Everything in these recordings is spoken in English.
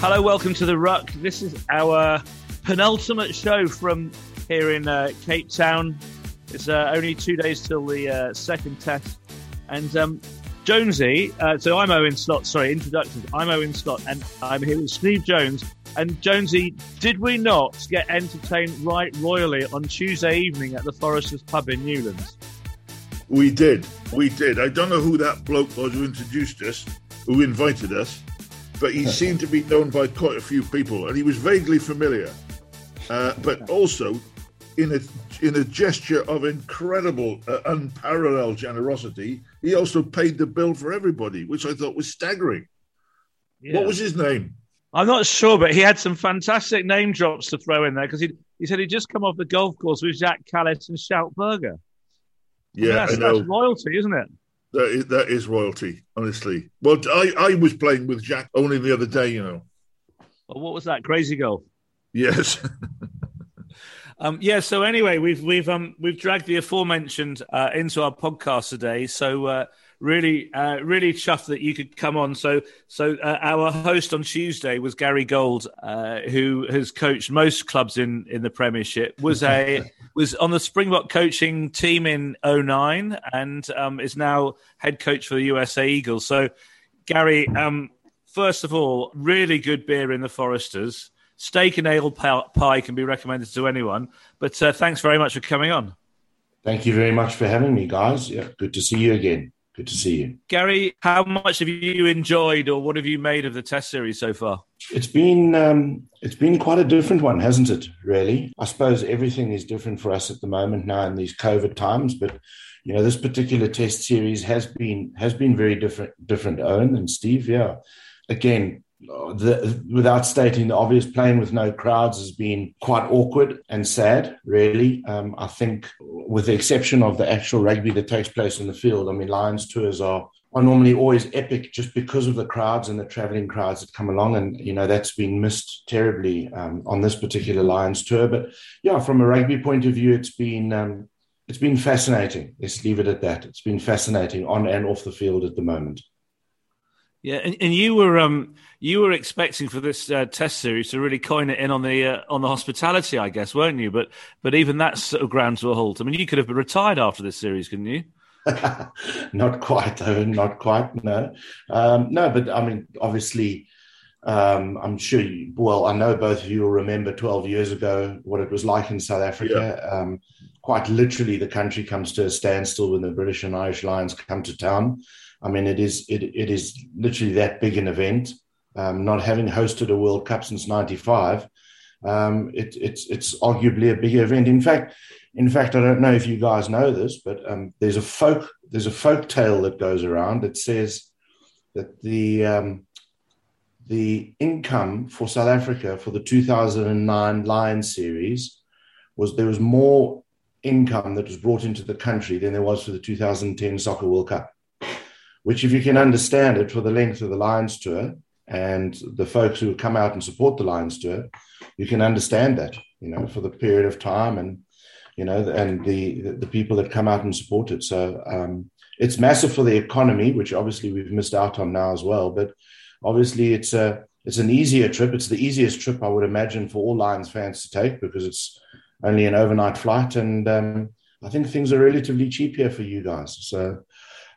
Hello, welcome to the Ruck. This is our penultimate show from here in uh, Cape Town. It's uh, only two days till the uh, second test, and um, Jonesy. Uh, so I'm Owen Slot. Sorry, introductions. I'm Owen Slot, and I'm here with Steve Jones. And Jonesy, did we not get entertained right royally on Tuesday evening at the Foresters Pub in Newlands? We did. We did. I don't know who that bloke was who introduced us, who invited us but he seemed to be known by quite a few people, and he was vaguely familiar. Uh, but also, in a in a gesture of incredible, uh, unparalleled generosity, he also paid the bill for everybody, which I thought was staggering. Yeah. What was his name? I'm not sure, but he had some fantastic name drops to throw in there because he he said he'd just come off the golf course with Jack Kallis and Schalk Burger. Yeah, I mean, that's, that's royalty, isn't it? That is, that is royalty, honestly. Well, I, I was playing with Jack only the other day, you know. Well, what was that? Crazy golf. Yes. um, yeah. So anyway, we've we've um we've dragged the aforementioned uh, into our podcast today. So uh, really, uh, really chuffed that you could come on. So, so uh, our host on Tuesday was Gary Gold, uh, who has coached most clubs in in the Premiership. Was a was on the Springbok coaching team in 09 and um, is now head coach for the USA Eagles. So, Gary, um, first of all, really good beer in the Foresters. Steak and ale pie can be recommended to anyone. But uh, thanks very much for coming on. Thank you very much for having me, guys. Yeah, good to see you again. Good to see you. Gary, how much have you enjoyed or what have you made of the test series so far? It's been um, it's been quite a different one, hasn't it, really? I suppose everything is different for us at the moment now in these COVID times, but you know, this particular test series has been has been very different different, Owen and Steve, yeah. Again, the, without stating the obvious, playing with no crowds has been quite awkward and sad, really. Um, I think, with the exception of the actual rugby that takes place in the field, I mean, Lions tours are are normally always epic just because of the crowds and the traveling crowds that come along. And, you know, that's been missed terribly um, on this particular Lions tour. But yeah, from a rugby point of view, it's been, um, it's been fascinating. Let's leave it at that. It's been fascinating on and off the field at the moment. Yeah, and, and you were um you were expecting for this uh, test series to really coin it in on the uh, on the hospitality, I guess, weren't you? But but even that's sort of ground to a halt. I mean, you could have retired after this series, couldn't you? not quite, though. Not quite. No, um, no. But I mean, obviously, um, I'm sure. You, well, I know both of you will remember 12 years ago what it was like in South Africa. Yeah. Um, quite literally, the country comes to a standstill when the British and Irish Lions come to town. I mean, it is it, it is literally that big an event. Um, not having hosted a World Cup since '95, um, it, it's it's arguably a bigger event. In fact, in fact, I don't know if you guys know this, but um, there's a folk there's a folk tale that goes around that says that the um, the income for South Africa for the 2009 Lions series was there was more income that was brought into the country than there was for the 2010 Soccer World Cup which, if you can understand it for the length of the Lions tour and the folks who come out and support the Lions tour, you can understand that, you know, for the period of time and, you know, and the, the people that come out and support it. So um, it's massive for the economy, which obviously we've missed out on now as well. But obviously, it's a it's an easier trip. It's the easiest trip I would imagine for all Lions fans to take because it's only an overnight flight, and um, I think things are relatively cheap here for you guys. So.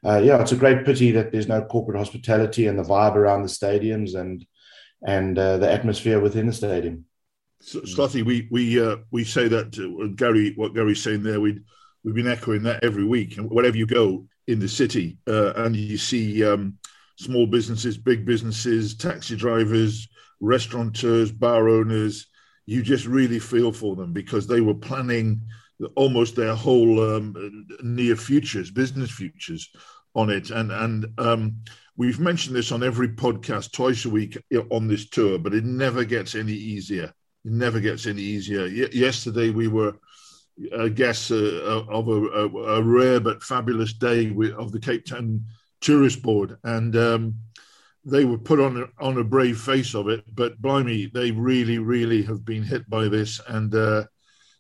Uh, yeah, it's a great pity that there's no corporate hospitality and the vibe around the stadiums and and uh, the atmosphere within the stadium. Slothy, we we uh, we say that uh, Gary, what Gary's saying there, we we've been echoing that every week. And wherever you go in the city, uh, and you see um, small businesses, big businesses, taxi drivers, restaurateurs, bar owners, you just really feel for them because they were planning almost their whole um, near futures, business futures, on it. And and um, we've mentioned this on every podcast twice a week on this tour, but it never gets any easier. It never gets any easier. Y- yesterday we were. I guess uh, of a, a, a, rare but fabulous day of the Cape Town Tourist Board, and um, they were put on a, on a brave face of it. But blimey, they really, really have been hit by this, and uh,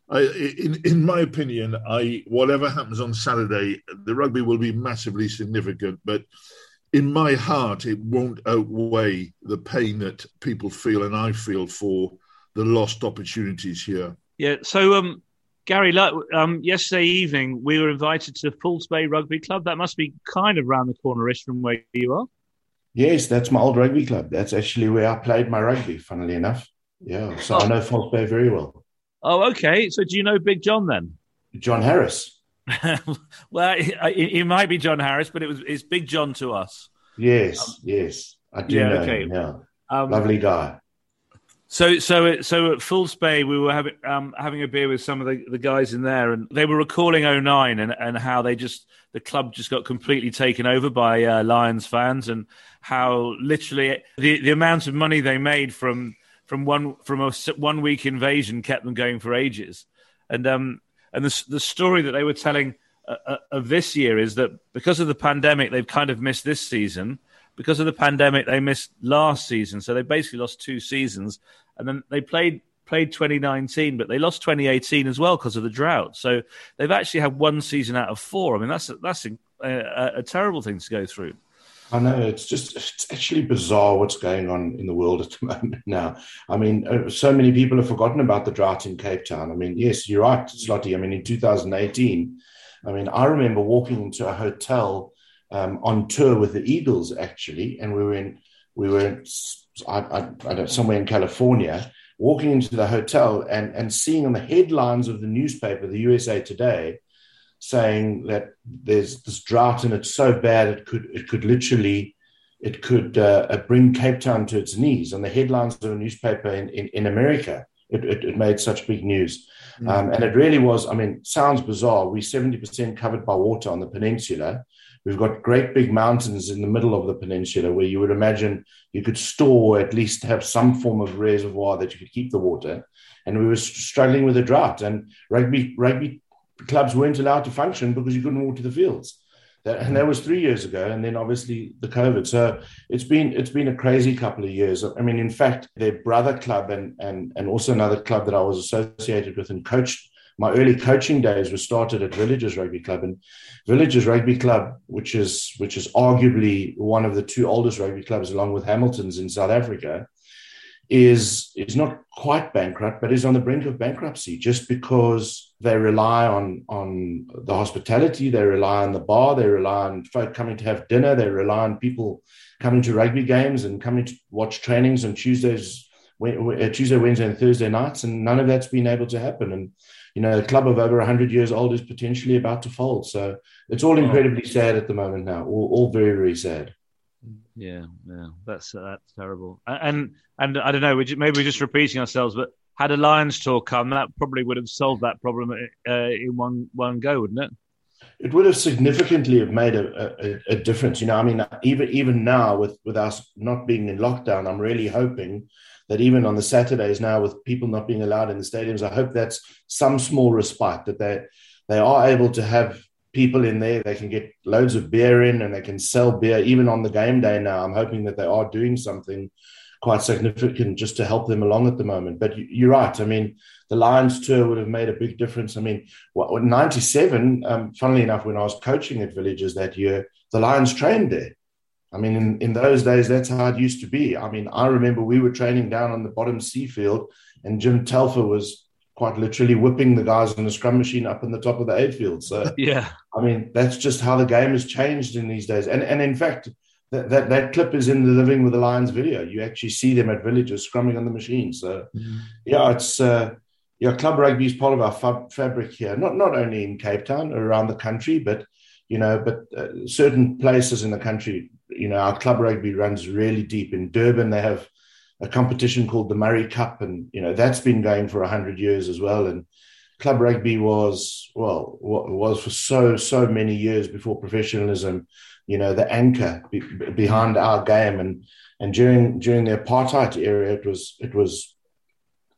I, in in my opinion, I whatever happens on Saturday, the rugby will be massively significant. But in my heart, it won't outweigh the pain that people feel and I feel for the lost opportunities here. Yeah. So, um, Gary, um, yesterday evening we were invited to False Bay Rugby Club. That must be kind of round the cornerish from where you are. Yes, that's my old rugby club. That's actually where I played my rugby. Funnily enough, yeah. So oh. I know False Bay very well. Oh, okay. So do you know Big John then? John Harris. well, it, might be John Harris, but it was it's Big John to us. Yes, um, yes, I do yeah, know okay. him. Yeah, um, lovely guy. So, so, so at False Bay, we were having um, having a beer with some of the, the guys in there, and they were recalling 09 and, and how they just the club just got completely taken over by uh, Lions fans, and how literally the the amount of money they made from from one from a one week invasion kept them going for ages, and um and the the story that they were telling uh, uh, of this year is that because of the pandemic they've kind of missed this season. Because of the pandemic, they missed last season, so they basically lost two seasons, and then they played played 2019, but they lost 2018 as well because of the drought. So they've actually had one season out of four. I mean, that's that's a, a, a terrible thing to go through. I know it's just it's actually bizarre what's going on in the world at the moment now. I mean, uh, so many people have forgotten about the drought in Cape Town. I mean, yes, you're right, Slotty. I mean, in 2018, I mean, I remember walking into a hotel um, on tour with the Eagles actually, and we were in we were in, I, I, I don't, somewhere in California, walking into the hotel and and seeing on the headlines of the newspaper, the USA Today, saying that there's this drought and it's so bad it could it could literally it could uh, bring Cape Town to its knees. On the headlines of a newspaper in, in, in America, it, it, it, made such big news. Mm-hmm. Um, and it really was, I mean, sounds bizarre. We're 70% covered by water on the peninsula. We've got great big mountains in the middle of the peninsula where you would imagine you could store, or at least have some form of reservoir that you could keep the water. And we were struggling with the drought. And rugby, rugby clubs weren't allowed to function because you couldn't walk to the fields. That, and that was three years ago, and then obviously the COVID. So it's been it's been a crazy couple of years. I mean, in fact, their brother club and and and also another club that I was associated with and coached. My early coaching days were started at Villagers Rugby Club, and Villagers Rugby Club, which is which is arguably one of the two oldest rugby clubs, along with Hamilton's in South Africa, is is not quite bankrupt, but is on the brink of bankruptcy just because they rely on on the hospitality, they rely on the bar, they rely on folk coming to have dinner, they rely on people coming to rugby games and coming to watch trainings on Tuesdays, uh, Tuesday, Wednesday, and Thursday nights, and none of that's been able to happen. And you know, a club of over 100 years old is potentially about to fold. So it's all incredibly sad at the moment now, all, all very, very sad. Yeah, yeah, that's uh, that's terrible. And and I don't know, we maybe we're just repeating ourselves, but had a Lions tour come, that probably would have solved that problem uh, in one one go, wouldn't it? It would have significantly have made a, a, a, difference. You know, I mean, even even now with with us not being in lockdown, I'm really hoping that even on the Saturdays now, with people not being allowed in the stadiums, I hope that's some small respite that they they are able to have people in there. They can get loads of beer in and they can sell beer even on the game day now. I'm hoping that they are doing something quite significant just to help them along at the moment. But you, are right. I mean, the Lions tour would have made a big difference. I mean, what, 97, um, funnily enough, when I was coaching at Villagers that year, the Lions trained there. I mean, in, in those days, that's how it used to be. I mean, I remember we were training down on the bottom C field, and Jim Telfer was quite literally whipping the guys in the scrum machine up in the top of the eight field. So, yeah, I mean, that's just how the game has changed in these days. And and in fact, that, that, that clip is in the Living with the Lions video. You actually see them at Villagers scrumming on the machine. So, mm. yeah, it's uh, yeah, club rugby is part of our fab- fabric here. Not not only in Cape Town or around the country, but you know, but uh, certain places in the country. You know, our club rugby runs really deep. In Durban, they have a competition called the Murray Cup, and you know that's been going for hundred years as well. And club rugby was well was for so so many years before professionalism you know, the anchor be, behind our game. And and during during the apartheid era, it was it was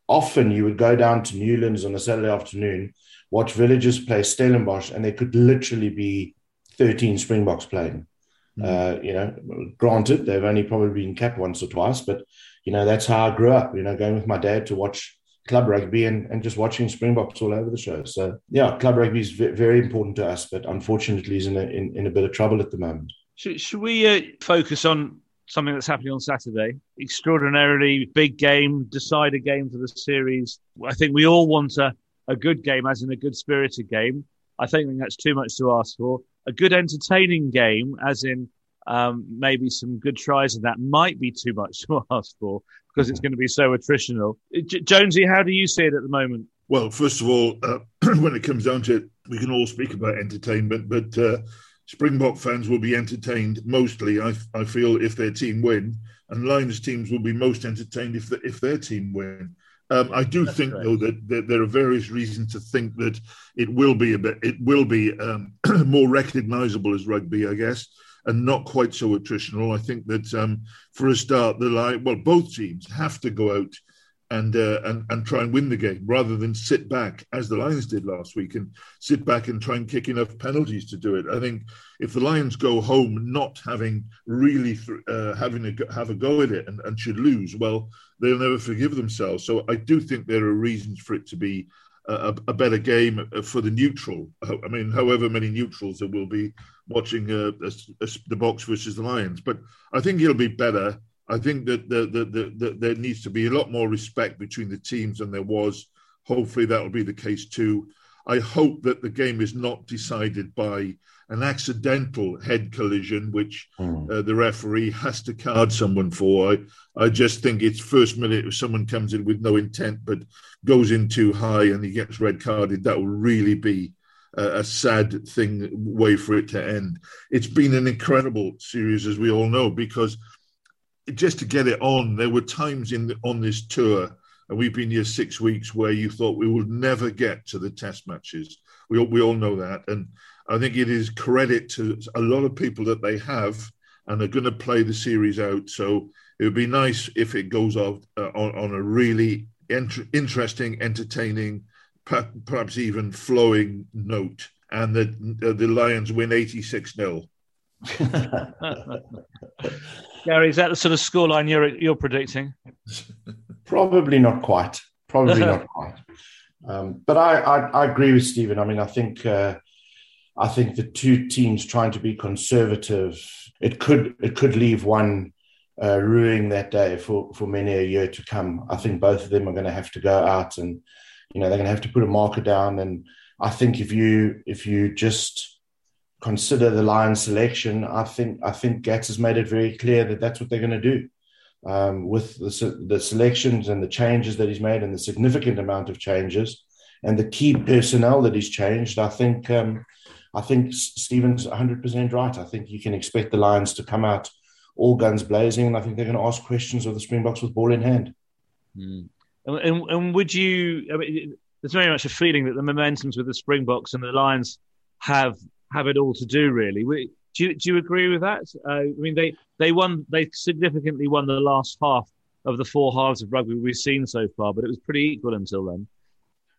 often you would go down to Newlands on a Saturday afternoon, watch villagers play Stellenbosch, and there could literally be 13 Springboks playing. Mm. Uh, you know, granted, they've only probably been capped once or twice, but you know, that's how I grew up, you know, going with my dad to watch club rugby and, and just watching Springboks all over the show. So yeah, club rugby is v- very important to us, but unfortunately is in a, in, in a bit of trouble at the moment. Should, should we uh, focus on something that's happening on Saturday? Extraordinarily big game, decider game for the series. I think we all want a, a good game, as in a good spirited game. I think that's too much to ask for. A good entertaining game, as in um, maybe some good tries, and that might be too much to ask for because it's going to be so attritional. J- Jonesy, how do you see it at the moment? Well, first of all, uh, when it comes down to it, we can all speak about entertainment, but uh, Springbok fans will be entertained mostly, I, I feel, if their team win, and Lions teams will be most entertained if the, if their team win. Um, I do That's think, correct. though, that, that, there are various reasons to think that it will be a bit, it will be um, more recognisable as rugby, I guess and not quite so attritional. I think that um, for a start, the like well, both teams have to go out and, uh, and and try and win the game rather than sit back as the Lions did last week and sit back and try and kick enough penalties to do it. I think if the Lions go home not having really uh, having a have a go at it and, and should lose, well, they'll never forgive themselves. So I do think there are reasons for it to be a, a, better game for the neutral. I mean, however many neutrals there will be watching uh, a, a, the Boks versus the Lions, but I think it'll be better. I think that the, the, the, the, there needs to be a lot more respect between the teams than there was. Hopefully, that will be the case too. I hope that the game is not decided by an accidental head collision, which mm. uh, the referee has to card someone for. I, I just think it's first minute if someone comes in with no intent but goes in too high and he gets red carded, that will really be a, a sad thing, way for it to end. It's been an incredible series, as we all know, because just to get it on, there were times in the, on this tour, and we've been here six weeks, where you thought we would never get to the test matches. We all, we all know that, and I think it is credit to a lot of people that they have and are going to play the series out. So it would be nice if it goes off uh, on, on, a really ent- interesting, entertaining, perhaps even flowing note, and that uh, the Lions win 86 0. Gary, is that the sort of scoreline you're you're predicting? Probably not quite. Probably not quite. Um, but I, I, I agree with Stephen. I mean, I think uh, I think the two teams trying to be conservative, it could it could leave one uh, ruining that day for for many a year to come. I think both of them are going to have to go out and you know they're going to have to put a marker down. And I think if you if you just consider the Lions selection, I think I think Gats has made it very clear that that's what they're going to do. Um, with the, the selections and the changes that he's made and the significant amount of changes and the key personnel that he's changed, I think um, I think Stephen's 100% right. I think you can expect the Lions to come out all guns blazing, and I think they're going to ask questions of the Springboks with ball in hand. Mm. And, and, and, would you? I mean, there's very much a feeling that the momentums with the Springboks and the Lions have have it all to do. Really, do you, do you agree with that? Uh, I mean, they they won. They significantly won the last half of the four halves of rugby we've seen so far, but it was pretty equal until then.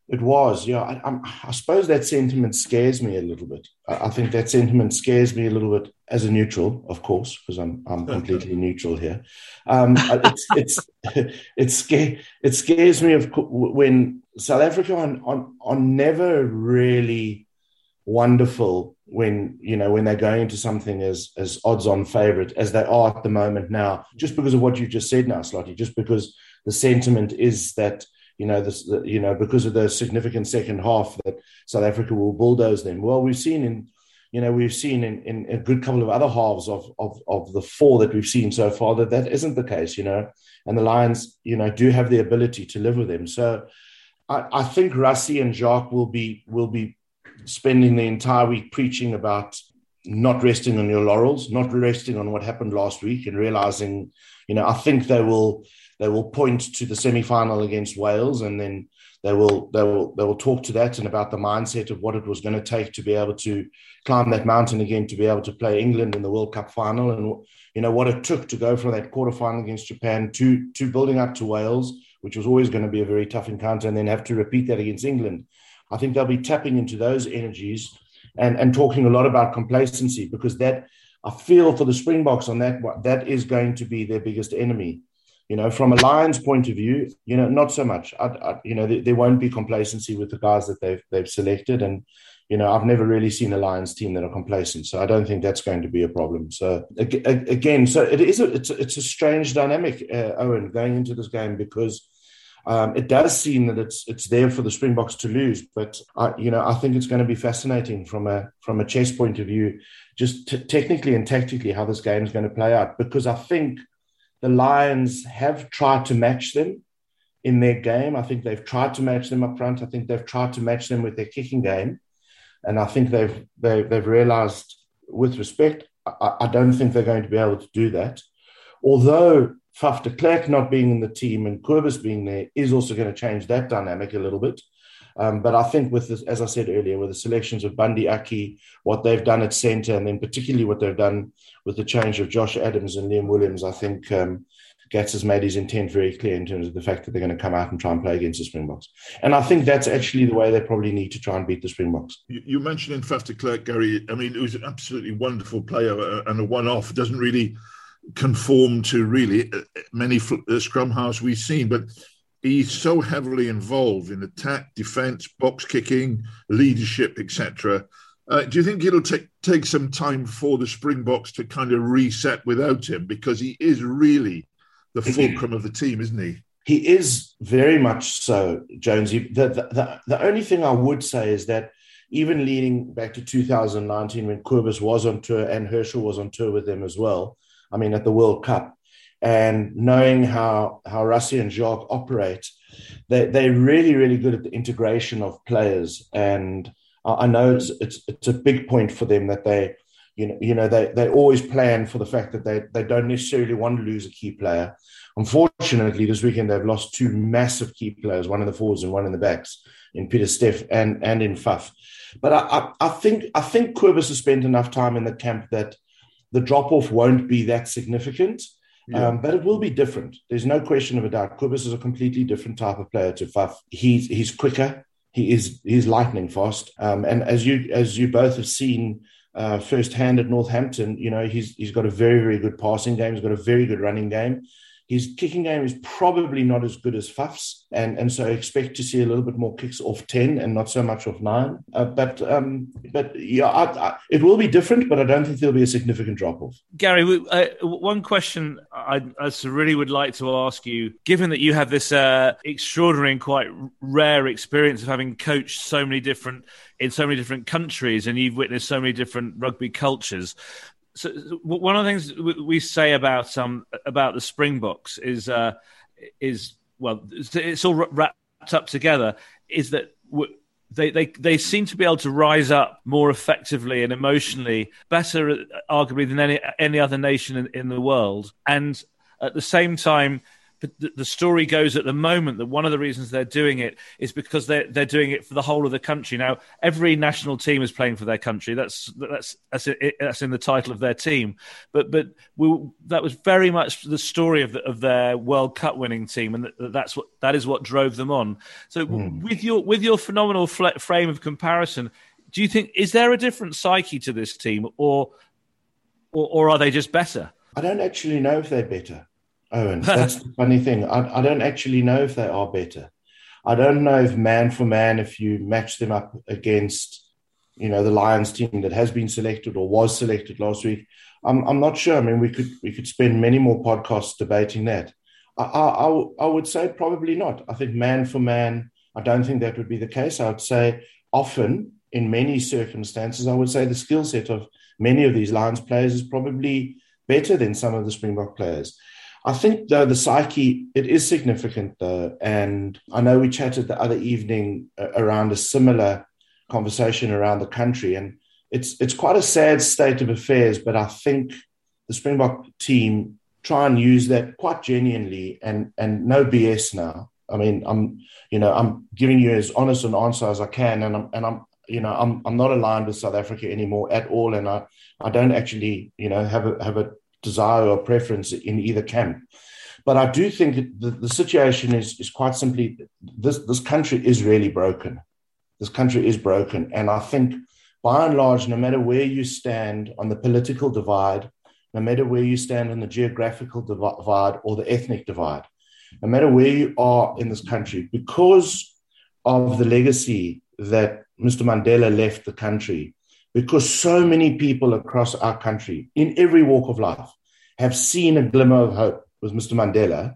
It was, yeah. I, I, suppose that sentiment scares me a little bit. I, I, think that sentiment scares me a little bit as a neutral, of course, because I'm I'm completely neutral here. Um, it's it's it scare it scares me of when South Africa are, are, are never really wonderful when you know when they're going into something as as odds on favorite as they are at the moment now just because of what you just said now Slotty just because the sentiment is that you know this you know because of the significant second half that South Africa will bulldoze them. Well we've seen in you know we've seen in, in a good couple of other halves of, of of the four that we've seen so far that that isn't the case you know and the Lions you know do have the ability to live with them. So I, I think Rassie and Jacques will be will be spending the entire week preaching about not resting on your laurels, not resting on what happened last week, and realizing, you know, I think they will they will point to the semi final against Wales, and then they will they will they will talk to that and about the mindset of what it was going to take to be able to climb that mountain again, to be able to play England in the World Cup final, and you know what it took to go from that quarterfinal against Japan to to building up to Wales, which was always going to be a very tough encounter, and then have to repeat that against England. I think they'll be tapping into those energies and, and talking a lot about complacency because that I feel for the Springboks on that that is going to be their biggest enemy. You know, from a Lions point of view, you know, not so much. I, I, you know, there, there, won't be complacency with the guys that they've they've selected, and you know, I've never really seen a Lions team that are complacent, so I don't think that's going to be a problem. So again, so it is a it's a, it's a strange dynamic, uh, Owen, going into this game because um, it does seem that it's it's there for the Springboks to lose, but I, you know I think it's going to be fascinating from a from a chess point of view, just t- technically and tactically how this game is going to play out. Because I think the Lions have tried to match them in their game. I think they've tried to match them up front. I think they've tried to match them with their kicking game, and I think they've they, have they have realised, with respect, I, I don't think they're going to be able to do that. Although Faf de Klerk not being in the team and Cobus being there is also going to change that dynamic a little bit. Um, but I think with this, as I said earlier, with the selections of Bundee Aki, what they've done at centre, and then particularly what they've done with the change of Josh Adams and Liam Williams, I think um, Gats has made his intent very clear in terms of the fact that they're going to come out and try and play against the Springboks. And I think that's actually the way they probably need to try and beat the Springboks. You, you mentioned in Faf de Klerk, Gary, I mean, it was an absolutely wonderful player uh, and a one off. Doesn't really conform to really uh, many uh, scrum halves we've seen, but he's so heavily involved in attack, defense, box kicking, leadership, etc. Uh, do you think it'll take take some time for the Springboks to kind of reset without him because he is really the fulcrum of the team, isn't he? He is very much so, Jonesy. The, the, the, the only thing I would say is that even leading back to 2019 when Cobus was on tour and Herschel was on tour with them as well, I mean, at the World Cup, and knowing how how Rassie and Jacques operate, they they're really really good at the integration of players, and I know it's it's it's a big point for them that they. You know, you know, they, they always plan for the fact that they, they don't necessarily want to lose a key player. Unfortunately, this weekend they've lost two massive key players, one in the forwards and one in the backs, in Pieter-Steph and and in Faf. But I, I, I think I think Cobus has spent enough time in the camp that the drop off won't be that significant. Yeah. Um, but it will be different. There's no question of a doubt. Cobus is a completely different type of player to Faf. He's he's quicker. He is he's lightning fast. Um, and as you as you both have seen uh, firsthand at Northampton, you know he's he's got a very very good passing game. He's got a very good running game. His kicking game is probably not as good as Faf's, and, and so expect to see a little bit more kicks off 10 and not so much off 9. Uh, but um, but yeah, I, I, it will be different, but I don't think there'll be a significant drop off. Gary, uh, one question I, I, really would like to ask you, given that you have this uh, extraordinary and quite rare experience of having coached so many different in so many different countries and you've witnessed so many different rugby cultures so one of the things we say about um about the Springboks is uh is well it's all wrapped up together is that they, they they seem to be able to rise up more effectively and emotionally better arguably than any any other nation in, in the world. And at the same time the, the, story goes at the moment that one of the reasons they're doing it is because they're they're doing it for the whole of the country. Now, every national team is playing for their country. That's that's that's, that's in the title of their team. But but we, that was very much the story of the, of their World Cup winning team, and that's what that is what drove them on. So mm. with your with your phenomenal frame of comparison, do you think is there a different psyche to this team, or or, or are they just better? I don't actually know if they're better. Owen, that's the funny thing. I, I don't actually know if they are better. I don't know if man for man, if you match them up against, you know, the Lions team that has been selected or was selected last week. I'm, I'm not sure. I mean, we could we could spend many more podcasts debating that. I, I, I would say probably not. I think man for man, I don't think that would be the case. I would say often, in many circumstances, I would say the skill set of many of these Lions players is probably better than some of the Springbok players. I think though the psyche it is significant though, and I know we chatted the other evening uh, around a similar conversation around the country, and it's it's quite a sad state of affairs. But I think the Springbok team try and use that quite genuinely and and no BS now. I mean, I'm you know I'm giving you as honest an answer as I can, and I'm and I'm you know I'm I'm not aligned with South Africa anymore at all, and I I don't actually you know have a have a desire or preference in either camp. But I do think the, the situation is, is quite simply this, this country is really broken. This country is broken. And I think by and large, no matter where you stand on the political divide, no matter where you stand on the geographical divide or the ethnic divide, no matter where you are in this country, because of the legacy that Mr. Mandela left the country, because so many people across our country, in every walk of life, have seen a glimmer of hope with Mr. Mandela,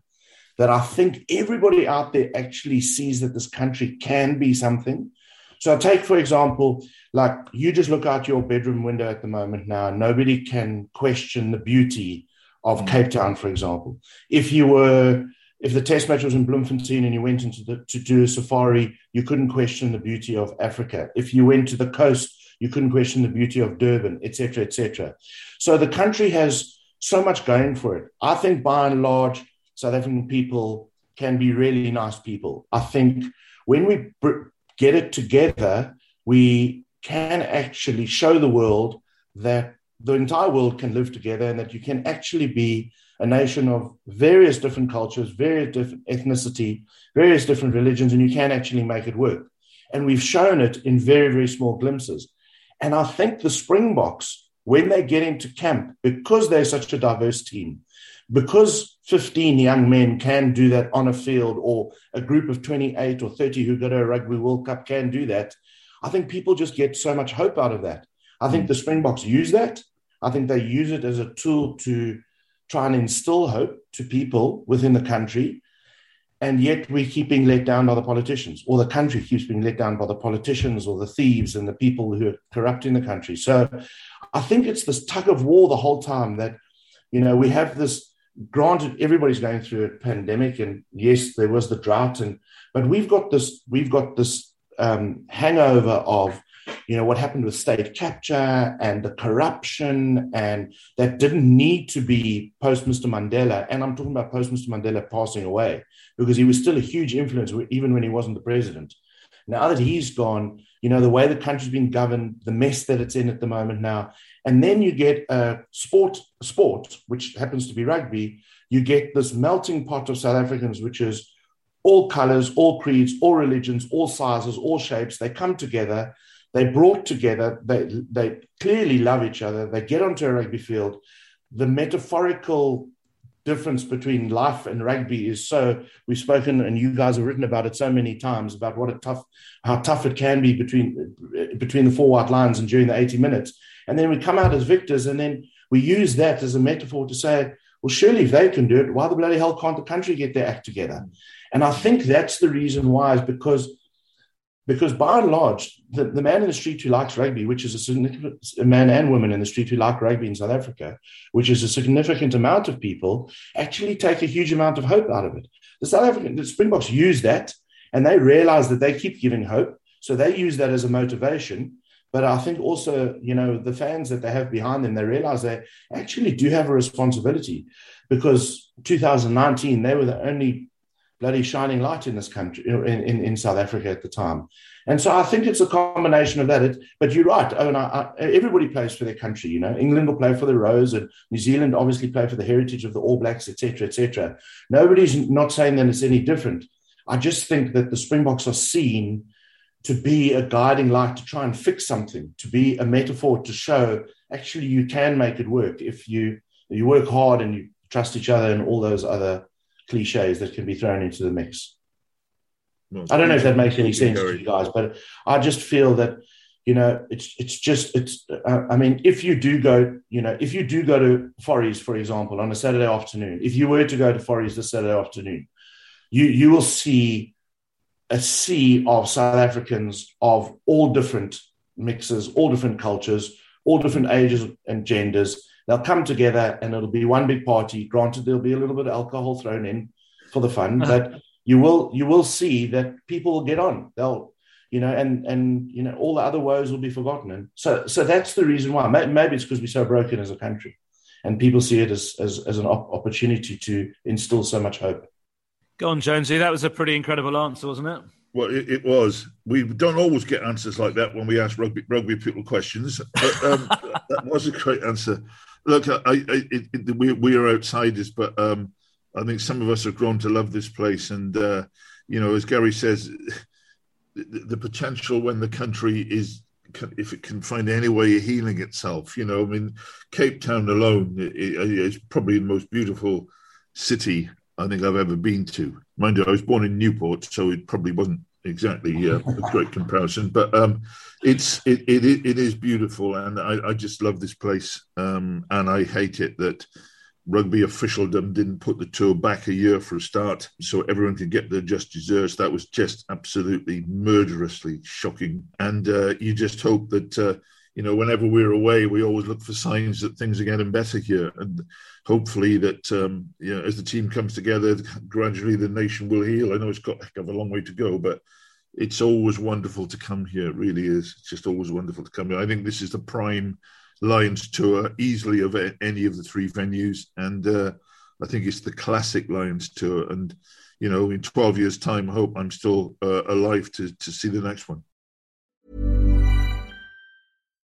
that I think everybody out there actually sees that this country can be something. So, take, for example, like you just look out your bedroom window at the moment now, nobody can question the beauty of mm. Cape Town, for example. If you were if the test match was in Bloemfontein and you went into the, to do a safari, you couldn't question the beauty of Africa. If you went to the coast, you couldn't question the beauty of Durban, etc., etc. So the country has so much going for it. I think by and large, South African people can be really nice people. I think when we get it together, we can actually show the world that the entire world can live together and that you can actually be a nation of various different cultures, various different ethnicity, various different religions, and you can actually make it work. And we've shown it in very, very small glimpses. And I think the Springboks, when they get into camp, because they're such a diverse team, because 15 young men can do that on a field, or a group of 28 or 30 who go to a Rugby World Cup can do that, I think people just get so much hope out of that. I think the Springboks use that. I think they use it as a tool to try and instill hope to people within the country and yet we keep being let down by the politicians, or the country keeps being let down by the politicians or the thieves and the people who are corrupting the country. So I think it's this tug of war the whole time that, you know, we have this. Granted, everybody's going through a pandemic, and yes, there was the drought, and but we've got this, we've got this um, hangover of you know what happened with state capture and the corruption and that didn't need to be post mr mandela and i'm talking about post mr mandela passing away because he was still a huge influence even when he wasn't the president now that he's gone you know the way the country's been governed the mess that it's in at the moment now. And then you get a sport sport which happens to be rugby. You get this melting pot of south africans which is all colors all creeds all religions all sizes all shapes. They come together. They brought together, they, they clearly love each other. They get onto a rugby field. The metaphorical difference between life and rugby is so we've spoken and you guys have written about it so many times about what a tough how tough it can be between between the four white lines and during the 80 minutes. And then we come out as victors and then we use that as a metaphor to say well surely if they can do it why the bloody hell can't the country get their act together? And i think that's the reason why is because because by and large, the, the man in the street who likes rugby, which is a significant man and woman in the street who like rugby in South Africa, which is a significant amount of people, actually take a huge amount of hope out of it. The South African the Springboks use that and they realize that they keep giving hope. So they use that as a motivation. But I think also, you know, the fans that they have behind them, they realize they actually do have a responsibility because 2019, they were the only bloody shining light in this country, uh, in, in, in South Africa at the time. And so I think it's a combination of that. It, but you're right, oh, Owen. I, I, everybody plays for their country. You know, England will play for the Rose, and New Zealand obviously play for the heritage of the All Blacks, etc., etc. Nobody's not saying that it's any different. I just think that the Springboks are seen to be a guiding light to try and fix something, to be a metaphor to show actually you can make it work if you you work hard and you trust each other and all those other cliches that can be thrown into the mix. Well, I don't know if that makes any sense to you guys, but I just feel that you know it's it's just it's. Uh, I mean, if you do go, you know, if you do go to Forries, for example, on a Saturday afternoon, if you were to go to Forries this Saturday afternoon, you you will see a sea of South Africans of all different mixes, all different cultures, all different ages and genders. They'll come together and it'll be one big party. Granted, there'll be a little bit of alcohol thrown in for the fun, uh-huh. but you will you will see that people will get on. They'll you know, and and you know, all the other woes will be forgotten. And so so that's the reason why. Maybe it's because we're so broken as a country, and people see it as as, as an op- opportunity to instill so much hope. Go on, Jonesy. That was a pretty incredible answer, wasn't it? Well, it, it, was. We don't always get answers like that when we ask rugby rugby people questions, but um, that was a great answer. Look, I, I, it, it, we, we are outsiders, but um, I think some of us have grown to love this place. And, uh, you know, as Gary says, the, the, potential when the country is, if it can find any way of healing itself, you know, I mean, Cape Town alone is probably the most beautiful city I think I've ever been to. Mind you, I was born in Newport, so it probably wasn't exactly uh, a great comparison, but um, it's it, it it is beautiful, and I, I just love this place, um, and I hate it that rugby officialdom didn't put the tour back a year for a start, so everyone could get their just desserts. That was just absolutely murderously shocking, and uh, you just hope that. Uh, you know, whenever we're away, we always look for signs that things are getting better here, and hopefully that um, you know, as the team comes together, gradually the nation will heal. I know it's got a heck of a long way to go, but it's always wonderful to come here. It really is. It's just always wonderful to come here. I think this is the prime Lions tour easily of any of the three venues, and uh, I think it's the classic Lions tour. And you know, in 12 years' time, I hope I'm still uh, alive to to see the next one.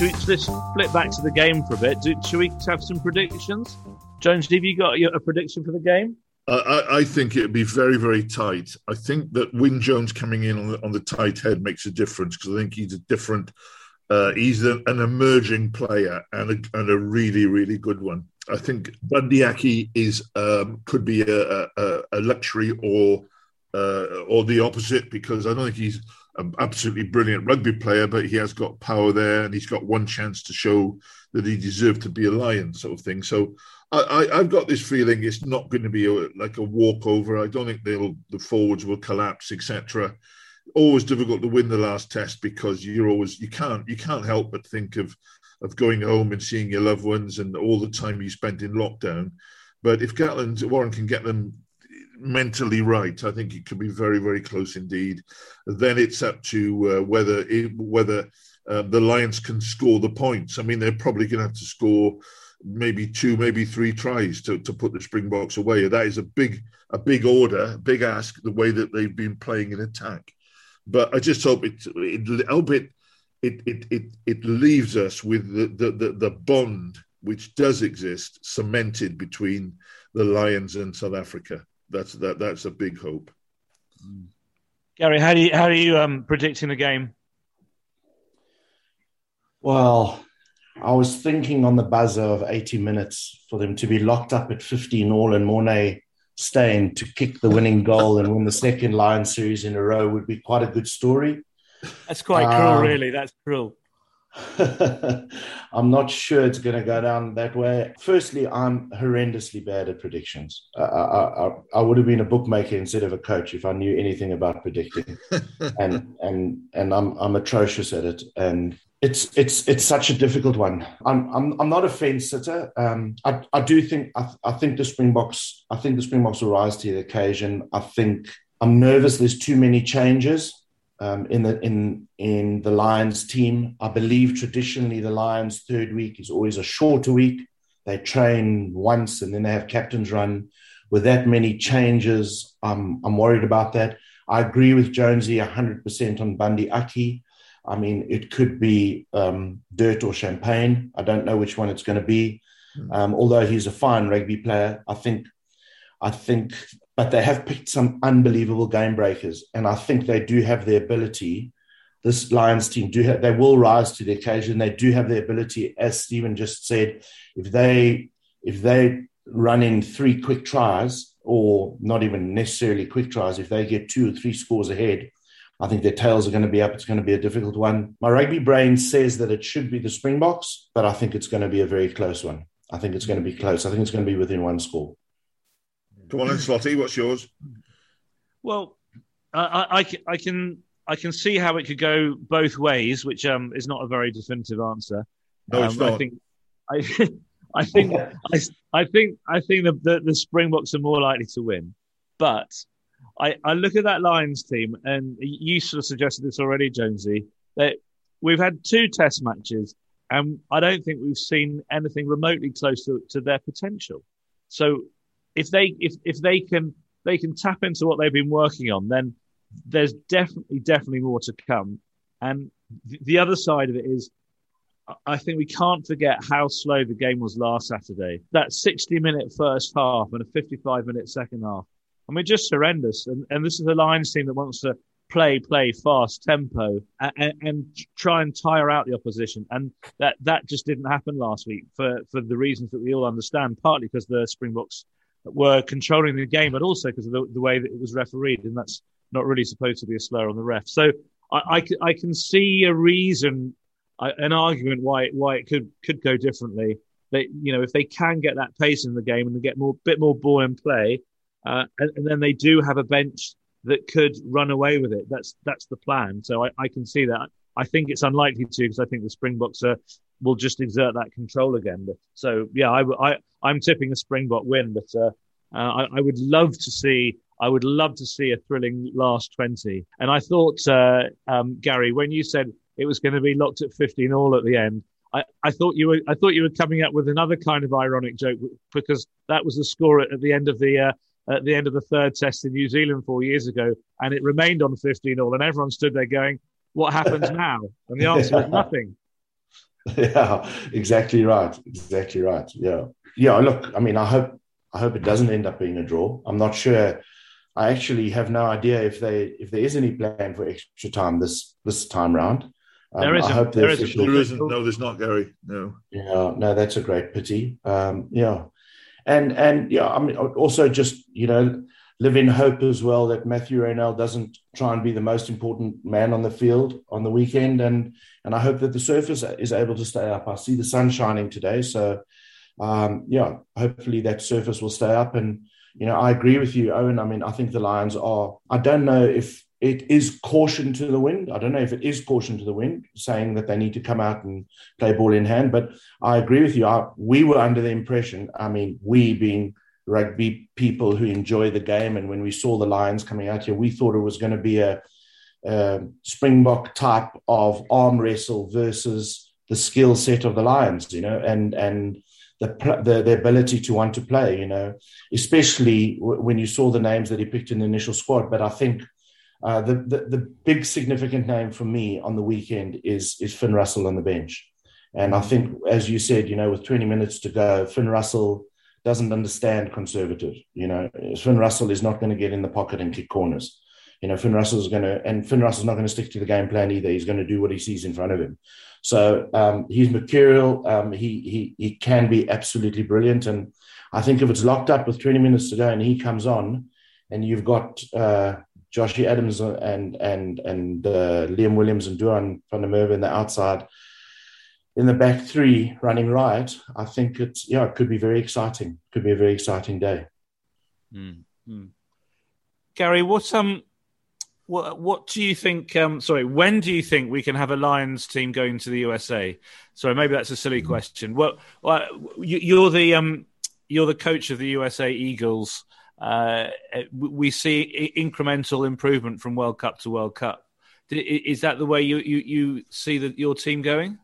Should we let's flip back to the game for a bit? Do, should we have some predictions? Jones, have you got a prediction for the game? Uh, I, I, think it'd be very, very tight. I think that Wyn Jones coming in on the, on the tight head makes a difference because I think he's a different. Uh, he's a, an emerging player and a, and a really, really good one. I think Bundee Aki is um, could be a, a, a luxury or uh, or the opposite because I don't think he's an absolutely brilliant rugby player, but he has got power there and he's got one chance to show that he deserved to be a lion, sort of thing. So I, have got this feeling it's not going to be a, like a walkover. I don't think they'll the forwards will collapse, etc. always difficult to win the last test because you're always you can't you can't help but think of of going home and seeing your loved ones and all the time you spent in lockdown. But if Gatland Warren can get them mentally right, I think it could be very very close indeed. Then it's up to uh, whether it, whether uh, the Lions can score the points. I mean, they're probably going to have to score maybe two, maybe three tries to, to put the Springboks away. That is a big a big order, a big ask. The way that they've been playing in attack. But I just hope it, it hope it, it, it, it, it leaves us with the, the, the, the bond which does exist cemented between the Lions and South Africa. That's that that's a big hope. Gary, how do you how are you um, predicting the game? Well, I was thinking on the buzzer of 80 minutes for them to be locked up at 15 all and Morné Steyn to kick the winning goal and win the second Lion series in a row would be quite a good story. That's quite um, cruel, really. That's cruel. I'm not sure it's going to go down that way. Firstly, I'm horrendously bad at predictions. I, I, I, would have been a bookmaker instead of a coach if I knew anything about predicting, and and and I'm I'm atrocious at it. And it's it's it's such a difficult one. I'm I'm I'm not a fence sitter. Um, I I do think I, I think the Springboks I think the Springboks will rise to the occasion. I think I'm nervous. There's too many changes um, in the in in the Lions team. I believe traditionally the Lions third week is always a shorter week. They train once and then they have captains run. With that many changes, I'm I'm worried about that. I agree with Jonesy 100% on Bundee Aki. I mean, it could be um, dirt or champagne. I don't know which one it's going to be. Hmm. Um, although he's a fine rugby player, I think, I think, but they have picked some unbelievable game breakers, and I think they do have the ability. This Lions team do have, they will rise to the occasion. They do have the ability, as Stephen just said, if they if they run in three quick tries, or not even necessarily quick tries, if they get two or three scores ahead, I think their tails are going to be up. It's going to be a difficult one. My rugby brain says that it should be the Springboks, but I think it's going to be a very close one. I think it's going to be close. I think it's going to be within one score. Come on, Slotty. What's yours? Well, I, I, I, can I can see how it could go both ways, which um, is not a very definitive answer. No, it's um, not. I think I, I think I, I think I think the, the, the Springboks are more likely to win, but I, I look at that Lions team, and you sort of suggested this already, Jonesy, that we've had two test matches, and I don't think we've seen anything remotely close to, to their potential. So if they if if they can they can tap into what they've been working on, then there's definitely definitely more to come. And the other side of it is, I think we can't forget how slow the game was last Saturday. That 60 minute first half and a 55 minute second half I mean, just horrendous. And, and this is a Lions team that wants to play, play fast tempo and, and, try and tire out the opposition. And that, that just didn't happen last week for, for the reasons that we all understand, partly because the Springboks were controlling the game, but also because of the, the, way that it was refereed. And that's not really supposed to be a slur on the ref. So I, I, I can see a reason, an argument why, why it could, could go differently. They, you know, if they can get that pace in the game and get more, bit more ball in play, uh, and, and, then they do have a bench that could run away with it. That's that's the plan. So I, I can see that. I think it's unlikely to because I think the Springboks are, will just exert that control again. But so yeah, I, I am tipping a Springbok win, but uh, uh, I, I, would love to see. I would love to see a thrilling last twenty. And I thought, uh, um, Gary, when you said it was going to be locked at fifteen all at the end, I, I, thought you were I thought you were coming up with another kind of ironic joke because that was the score at, at the end of the uh, at the end of the third test in New Zealand four years ago, and it remained on 15 all, and everyone stood there going, "What happens now?" And the answer yeah. was nothing. Yeah, exactly right. Exactly right. Yeah, yeah. Look, I mean, I hope I hope it doesn't end up being a draw. I'm not sure. I actually have no idea if they if there is any plan for extra time this this time round. Um, there isn't. I hope there, isn't. there isn't. No, there's not, Gary. No. Yeah, no, that's a great pity. Um, yeah, and and yeah, I mean, also just you know, live in hope as well that Mathieu Raynal doesn't try and be the most important man on the field on the weekend, and and I hope that the surface is able to stay up. I see the sun shining today, so um, yeah, hopefully that surface will stay up. And you know, I agree with you, Owen. I mean, I think the Lions are. I don't know if it is caution to the wind. I don't know if it is caution to the wind, saying that they need to come out and play ball in hand. But I agree with you. I, we were under the impression, I mean, we being rugby people who enjoy the game, and when we saw the Lions coming out here, we thought it was going to be a, a Springbok type of arm wrestle versus the skill set of the Lions, you know, and and the, the, the ability to want to play, you know, especially when you saw the names that he picked in the initial squad. But I think uh, the, the, the big significant name for me on the weekend is is Finn Russell on the bench, and I think, as you said, you know, with 20 minutes to go, Finn Russell doesn't understand conservative. You know, Finn Russell is not going to get in the pocket and kick corners. You know, Finn Russell is going to, and Finn Russell's not going to stick to the game plan either. He's going to do what he sees in front of him. So um, he's mercurial. Um, he he he can be absolutely brilliant, and I think if it's locked up with 20 minutes to go and he comes on, and you've got uh, Joshy Adams and and and uh, Liam Williams and Duhan van der Merwe in the outside, in the back three running right, I think it's yeah, it could be very exciting. Could be a very exciting day. Mm-hmm. Gary, what um, what what do you think? Um, sorry, when do you think we can have a Lions team going to the USA? Sorry, maybe that's a silly question. Well, well you, are the um, you're the coach of the USA Eagles uh, we see incremental improvement from World Cup to World Cup. Is that the way you, you, you see the, your team going?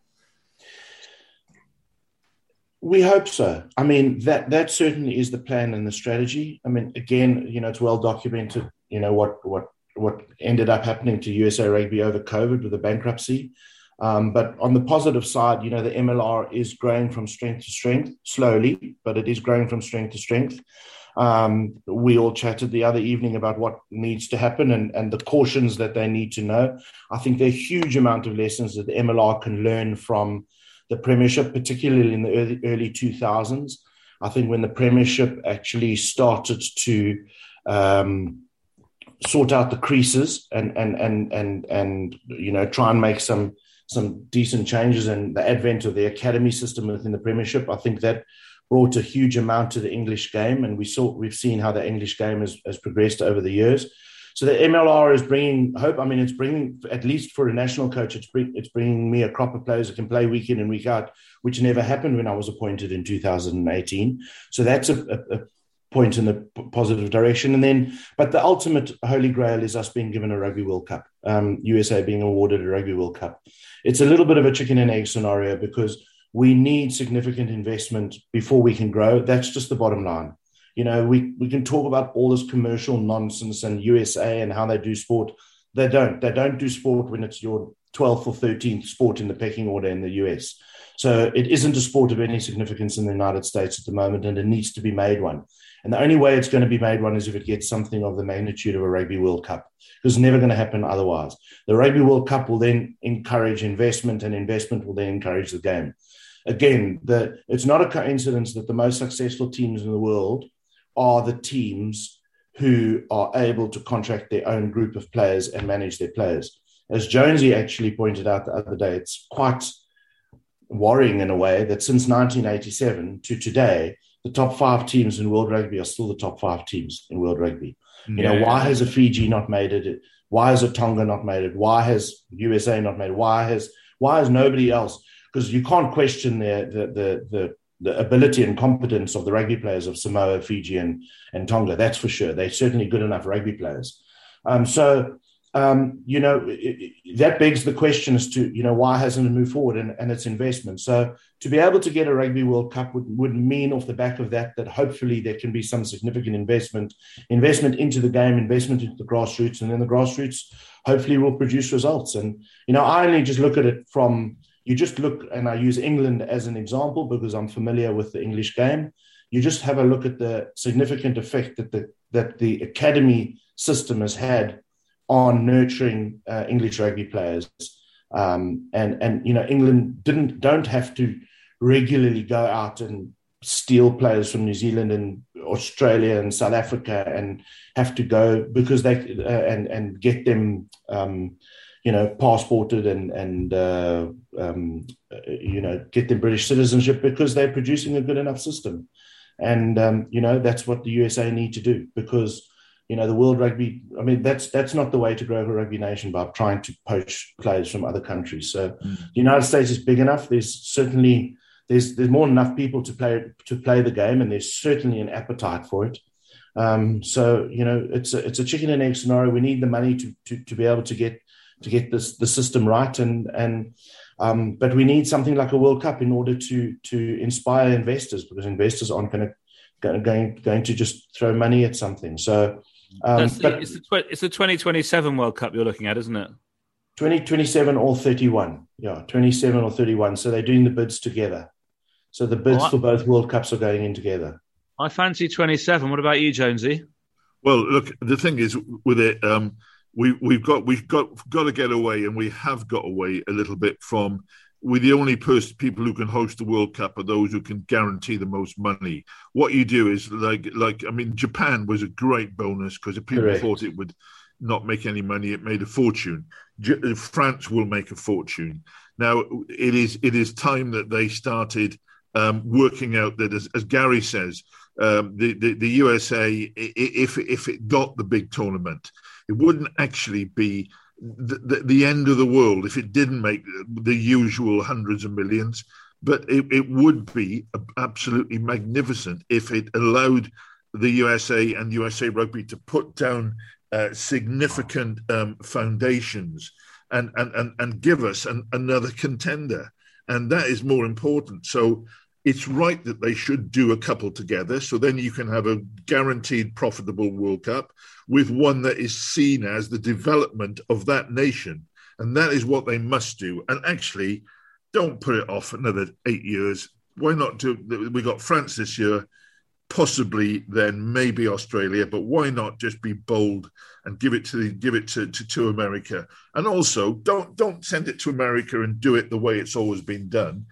We hope so. I mean, that that certainly is the plan and the strategy. I mean, again, you know, it's well documented. You know what what what ended up happening to USA Rugby over COVID with the bankruptcy. Um, but on the positive side, you know, the MLR is growing from strength to strength slowly, but it is growing from strength to strength. Um, we all chatted the other evening about what needs to happen and, and the cautions that they need to know. I think there are a huge amount of lessons that the MLR can learn from the Premiership, particularly in the early, early 2000s. I think when the Premiership actually started to um, sort out the creases and and and and and you know try and make some some decent changes and the advent of the academy system within the Premiership, I think that brought a huge amount to the English game, and we saw we've seen how the English game has, has progressed over the years. So the MLR is bringing hope. I mean, it's bringing at least for a national coach, it's bring, it's bringing me a crop of players that can play week in and week out, which never happened when I was appointed in 2018. So that's a, a, a point in the positive direction. And then, but the ultimate holy grail is us being given a Rugby World Cup, um, USA being awarded a Rugby World Cup. It's a little bit of a chicken and egg scenario because we need significant investment before we can grow. That's just the bottom line. You know, we, we can talk about all this commercial nonsense and USA and how they do sport. They don't. They don't do sport when it's your 12th or 13th sport in the pecking order in the US. So it isn't a sport of any significance in the United States at the moment, and it needs to be made one. And the only way it's going to be made one is if it gets something of the magnitude of a Rugby World Cup, because it's never going to happen otherwise. The Rugby World Cup will then encourage investment, and investment will then encourage the game again, the, it's not a coincidence that the most successful teams in the world are the teams who are able to contract their own group of players and manage their players. As Jonesy actually pointed out the other day, it's quite worrying in a way that since 1987 to today, the top five teams in world rugby are still the top five teams in world rugby. You know, why has a Fiji not made it? Why has a Tonga not made it? Why has USA not made it? Why has why has nobody else? because you can't question the, the, the, the, the ability and competence of the rugby players of Samoa, Fiji, and, and Tonga. That's for sure. They're certainly good enough rugby players. Um, so, um, you know, it, it, that begs the question as to, you know, why hasn't it moved forward and, and its investment? So, to be able to get a Rugby World Cup would, would mean off the back of that that hopefully there can be some significant investment, investment into the game, investment into the grassroots, and then the grassroots hopefully will produce results. And, you know, I only just look at it from you just look, and I use England as an example because I'm familiar with the English game. You just have a look at the significant effect that the that the academy system has had on nurturing uh, English rugby players. Um, and and you know England didn't don't have to regularly go out and steal players from New Zealand and Australia and South Africa and have to go because they uh, and and get them um, you know, passported and and uh, um, you know get them British citizenship because they're producing a good enough system, and um, you know that's what the USA need to do because you know, the World Rugby. I mean, that's that's not the way to grow a rugby nation by trying to poach players from other countries. So, mm. the United States is big enough. There's certainly there's there's more than enough people to play to play the game, and there's certainly an appetite for it. Um, so, you know, it's a, it's a chicken and egg scenario. We need the money to, to to be able to get to get this the system right, and and um, but we need something like a World Cup in order to to inspire investors because investors aren't going to going going to just throw money at something. So, um, the, but it's the, it's the 2027 World Cup you're looking at, isn't it? 2027 or 31. Yeah, 27 or 31. So they're doing the bids together. So the bids oh, for both World Cups are going in together. I fancy 27. What about you, Jonesy? Well, look, the thing is with it, um, we, we've got we've got got to get away, and we have got away a little bit from. We're the only person, people who can host the World Cup are those who can guarantee the most money. What you do is like like I mean, Japan was a great bonus because if people Correct. thought it would not make any money, it made a fortune. J- France will make a fortune. Now it is it is time that they started um, working out that, as, as Gary says, um, the, the, the USA, if if it got the big tournament, it wouldn't actually be the, the, the, end of the world if it didn't make the usual hundreds of millions. But it, it would be absolutely magnificent if it allowed the USA and USA Rugby to put down uh, significant um, foundations and, and, and, and give us an, another contender. And that is more important. So it's right that they should do a couple together. So then you can have a guaranteed profitable World Cup with one that is seen as the development of that nation. And that is what they must do. And actually, don't put it off another eight years. Why not do? We got France this year, possibly then maybe Australia, but why not just be bold and give it to the, give it to, to, to America? And also, don't don't send it to America and do it the way it's always been done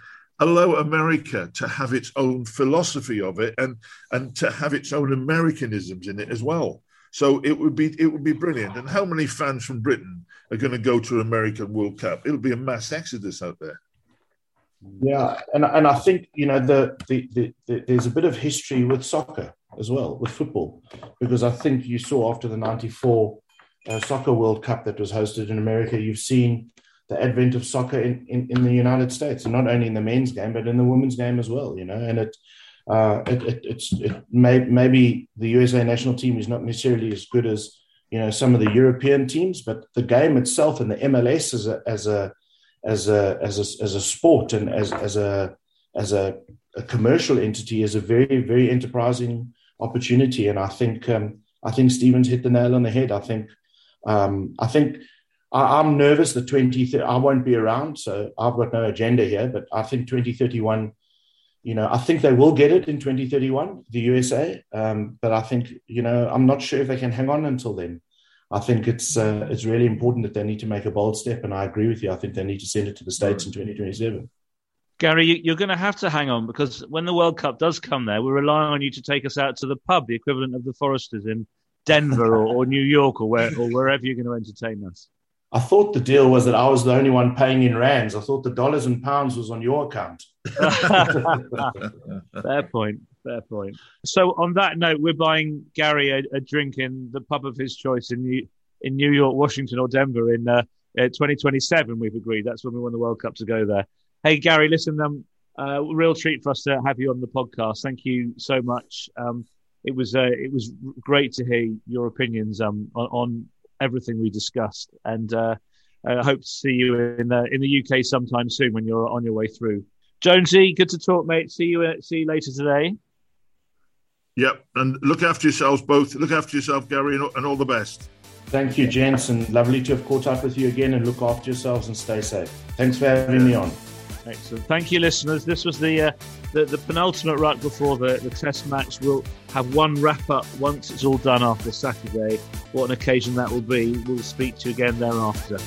allow America to have its own philosophy of it and and to have its own Americanisms in it as well. So it would be it would be brilliant. And how many fans from Britain are going to go to an American World Cup? It'll be a mass exodus out there. Yeah, and and I think you know the, the, the, the there's a bit of history with soccer as well with football because I think you saw after the '94 uh, soccer World Cup that was hosted in America, you've seen the advent of soccer in, in, in, the United States, not only in the men's game, but in the women's game as well. You know, and it, uh, it, it it's it may, maybe the USA national team is not necessarily as good as you know some of the European teams, but the game itself and the MLS as a as a as a as a, as a sport and as as a as a, a commercial entity is a very very enterprising opportunity, and I think um, I think Stephen's hit the nail on the head. I think um, I think I, am nervous that 20, I won't be around, so I've got no agenda here, but I think 2031, you know, I think they will get it in 2031, the USA. Um, but I think, you know, I'm not sure if they can hang on until then. I think it's uh, it's really important that they need to make a bold step, and I agree with you. I think they need to send it to the states in 2027. Gary, you're going to have to hang on because when the World Cup does come there, we're relying on you to take us out to the pub, the equivalent of the Foresters in Denver or, or New York or where or wherever you're going to entertain us. I thought the deal was that I was the only one paying in rands. I thought the dollars and pounds was on your account. fair point. Fair point. So on that note, we're buying Gary a, a, drink in the pub of his choice in New, in New York, Washington, or Denver in uh, uh, 2027. We've agreed that's when we won the World Cup to go there. Hey Gary, listen, um, uh, real treat for us to have you on the podcast. Thank you so much. Um, it was uh, it was great to hear your opinions um, on, on everything we discussed. And uh, I hope to see you in the in the UK sometime soon when you're on your way through. Jonesy, good to talk, mate. See you uh, see you later today. Yep, and look after yourselves both. Look after yourself, Gary, and all the best. Thank you, gents, and lovely to have caught up with you again. And look after yourselves and stay safe. Thanks for having yeah. me on. Excellent. Thank you, listeners. This was the uh, the, the, penultimate ruck before the, the test match. We'll have one wrap up once it's all done after Saturday. What an occasion that will be. We'll speak to you again thereafter.